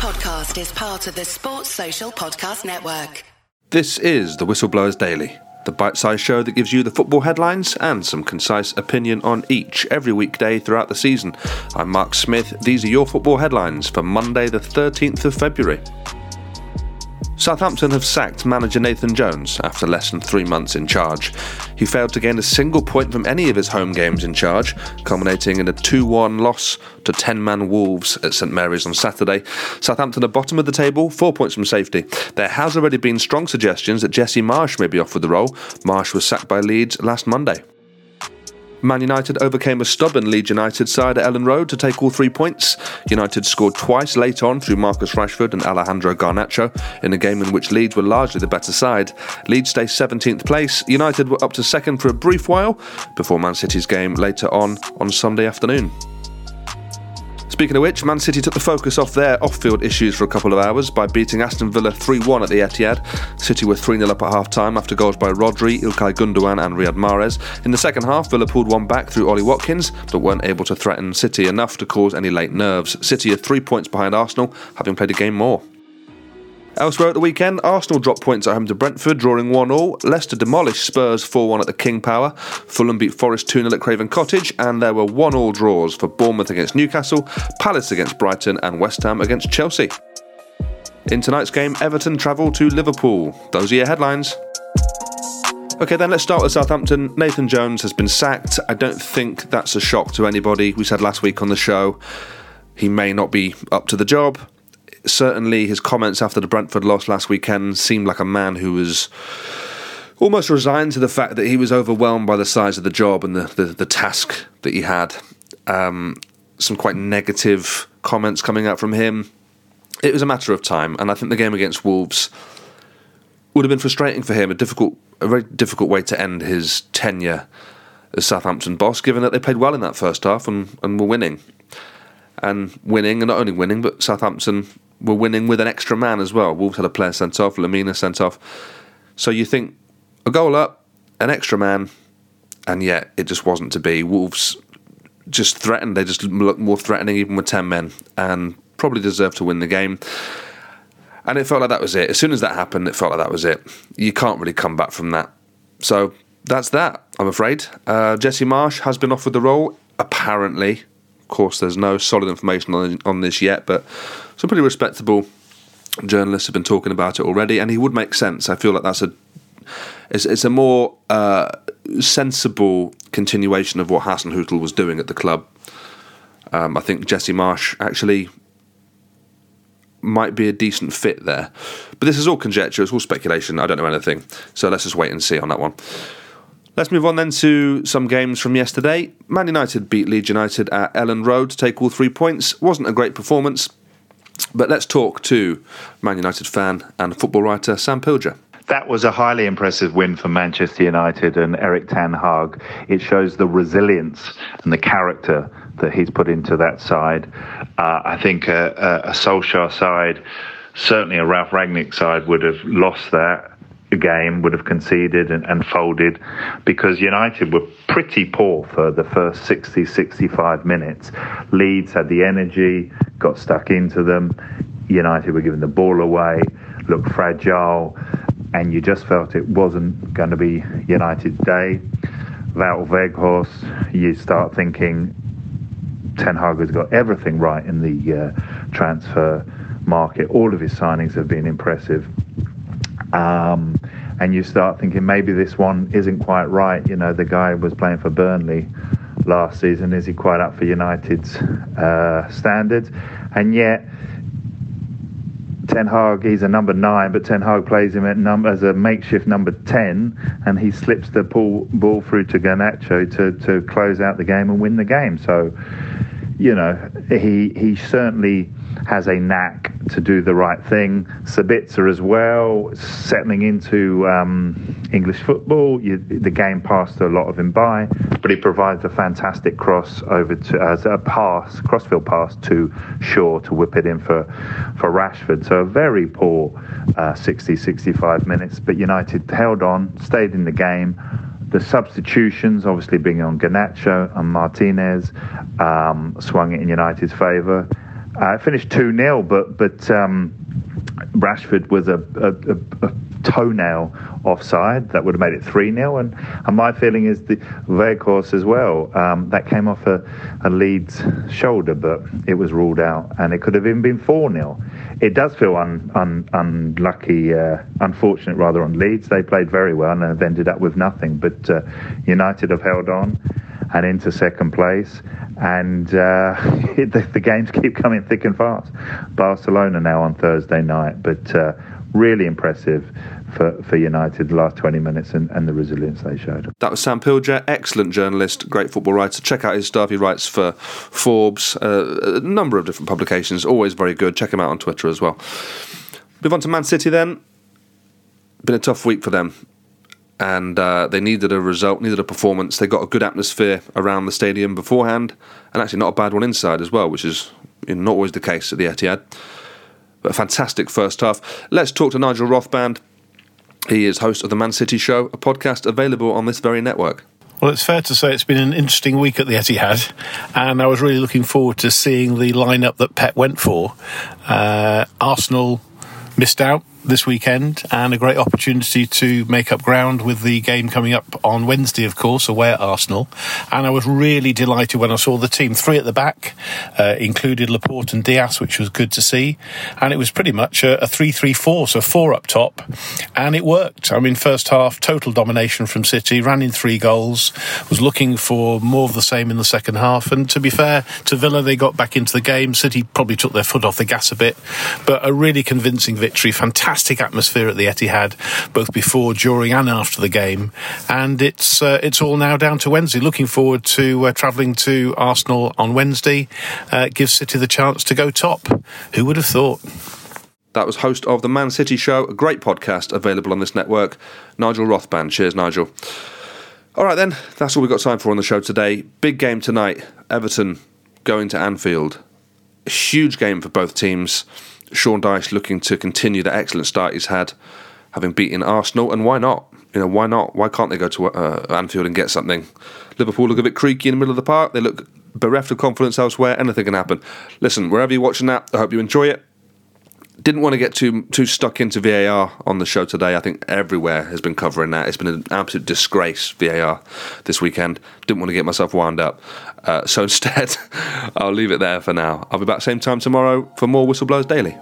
podcast is part of the Sports Social Podcast Network. This is the Whistleblowers Daily, the bite sized show that gives you the football headlines and some concise opinion on each every weekday throughout the season. I'm Mark Smith. These are your football headlines for Monday, the 13th of February. Southampton have sacked manager Nathan Jones after less than three months in charge. He failed to gain a single point from any of his home games in charge, culminating in a 2 1 loss to 10 man Wolves at St Mary's on Saturday. Southampton are bottom of the table, four points from safety. There has already been strong suggestions that Jesse Marsch may be off with the role. Marsch was sacked by Leeds last Monday. Man United overcame a stubborn Leeds United side at Elland Road to take all three points. United scored twice late on through Marcus Rashford and Alejandro Garnacho in a game in which Leeds were largely the better side. Leeds stay 17th place. United were up to second for a brief while before Man City's game later on on Sunday afternoon. Speaking of which, Man City took the focus off their off field issues for a couple of hours by beating Aston Villa 3 1 at the Etihad. City were 3 0 up at half time after goals by Rodri, Ilkay Gundogan, and Riyad Mahrez. In the second half, Villa pulled one back through Ollie Watkins, but weren't able to threaten City enough to cause any late nerves. City are three points behind Arsenal, having played a game more. Elsewhere at the weekend, Arsenal dropped points at home to Brentford, drawing 1 0. Leicester demolished Spurs 4 1 at the King Power. Fulham beat Forest 2 0 at Craven Cottage, and there were 1 all draws for Bournemouth against Newcastle, Palace against Brighton, and West Ham against Chelsea. In tonight's game, Everton travel to Liverpool. Those are your headlines. Okay, then let's start with Southampton. Nathan Jones has been sacked. I don't think that's a shock to anybody. We said last week on the show he may not be up to the job certainly his comments after the Brentford loss last weekend seemed like a man who was almost resigned to the fact that he was overwhelmed by the size of the job and the, the, the task that he had. Um, some quite negative comments coming out from him. It was a matter of time, and I think the game against Wolves would have been frustrating for him. A difficult, a very difficult way to end his tenure as Southampton boss, given that they played well in that first half and, and were winning. And winning, and not only winning, but Southampton were winning with an extra man as well. Wolves had a player sent off, Lemina sent off. So you think a goal up, an extra man, and yet it just wasn't to be. Wolves just threatened. They just looked more threatening even with 10 men and probably deserved to win the game. And it felt like that was it. As soon as that happened, it felt like that was it. You can't really come back from that. So that's that, I'm afraid. Uh, Jesse Marsch has been offered the role, apparently. Of course, there's no solid information on, on this yet, but some pretty respectable journalists have been talking about it already, and he would make sense. I feel like that's a it's, it's a more uh, sensible continuation of what Hasenhüttl was doing at the club. Um, I think Jesse Marsch actually might be a decent fit there. But this is all conjecture, it's all speculation. I don't know anything. So let's just wait and see on that one. Let's move on then to some games from yesterday. Man United beat Leeds United at Elland Road to take all three points. Wasn't a great performance. But let's talk to Man United fan and football writer Sam Pilger. That was a highly impressive win for Manchester United and Erik Ten Hag. It shows the resilience and the character that he's put into that side. Uh, I think a, a Solskjaer side, certainly a Ralf Rangnick side, would have lost that game would have conceded and, and, folded because United were pretty poor for the first 60, 65 minutes. Leeds had the energy, got stuck into them. United were giving the ball away, looked fragile, and you just felt it wasn't going to be United's day. Wout Weghorst, you start thinking Ten Hag has got everything right in the uh, transfer market. All of his signings have been impressive. Um, and you start thinking maybe this one isn't quite right. You know, the guy was playing for Burnley last season. Is he quite up for United's uh, standards? And yet, Ten Hag, he's a number nine, but Ten Hag plays him number as a makeshift number ten, and he slips the ball, ball through to Garnacho to, to close out the game and win the game. So, you know, he he certainly has a knack to do the right thing. Sabitzer as well, settling into um, English football. You, the game passed a lot of him by, but he provides a fantastic cross over to as a pass, crossfield pass to Shaw to whip it in for for Rashford. So a very poor uh, 60, 65 minutes, but United held on, stayed in the game the substitutions, obviously being on Garnacho and Martinez, um, swung it in United's favour. Uh, finished 2 0, but, but um, Rashford was a, a, a, toenail offside. That would have made it 3 0. And, and my feeling is the Weghorst as well. Um, that came off a, a Leeds shoulder, but it was ruled out. And it could have even been 4 0. It does feel un, un, unlucky, uh, unfortunate rather, on Leeds. They played very well and have ended up with nothing. But uh, United have held on and into second place. And uh, the, the, games keep coming thick and fast. Barcelona now on Thursday night, but uh, really impressive for, for United the last 20 minutes and, and the resilience they showed. That was Sam Pilger, excellent journalist, great football writer. Check out his stuff. He writes for Forbes, uh, a number of different publications, always very good. Check him out on Twitter as well. Move on to Man City then. Been a tough week for them and uh, they needed a result, needed a performance. They got a good atmosphere around the stadium beforehand, and actually not a bad one inside as well, which is not always the case at the Etihad. A fantastic first half. Let's talk to Nigel Rothband. He is host of the Man City Show, a podcast available on this very network. Well, it's fair to say it's been an interesting week at the Etihad, and I was really looking forward to seeing the lineup that Pep went for. Uh, Arsenal missed out this weekend and a great opportunity to make up ground with the game coming up on Wednesday, of course, away at Arsenal. And I was really delighted when I saw the team three at the back, uh, included Laporte and Dias, which was good to see. And it was pretty much a, a 3 3 4, so four up top. And it worked. I mean, first half, total domination from City, ran in three goals, was looking for more of the same in the second half. And to be fair to Villa, they got back into the game. City probably took their foot off the gas a bit, but a really convincing victory. Fantastic fantastic atmosphere at the Etihad, both before, during, and after the game. And it's uh, it's all now down to Wednesday. Looking forward to uh, travelling to Arsenal on Wednesday. Uh, gives City the chance to go top. Who would have thought? That was host of the Man City Show, a great podcast available on this network, Nigel Rothband. Cheers, Nigel. All right, then, that's all we've got time for on the show today. Big game tonight Everton going to Anfield. A huge game for both teams. Sean Dyche looking to continue the excellent start he's had, having beaten Arsenal, and why not? You know, why not? Why can't they go to uh, Anfield and get something? Liverpool look a bit creaky in the middle of the park. They look bereft of confidence elsewhere. Anything can happen. Listen, wherever you're watching that, I hope you enjoy it didn't want to get too too stuck into VAR on the show today. I think everywhere has been covering that. It's been an absolute disgrace VAR this weekend. Didn't want to get myself wound up, uh, so instead I'll leave it there for now. I'll be back same time tomorrow for more Whistleblowers Daily.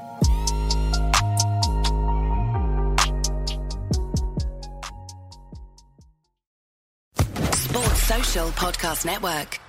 Sports Social Podcast Network.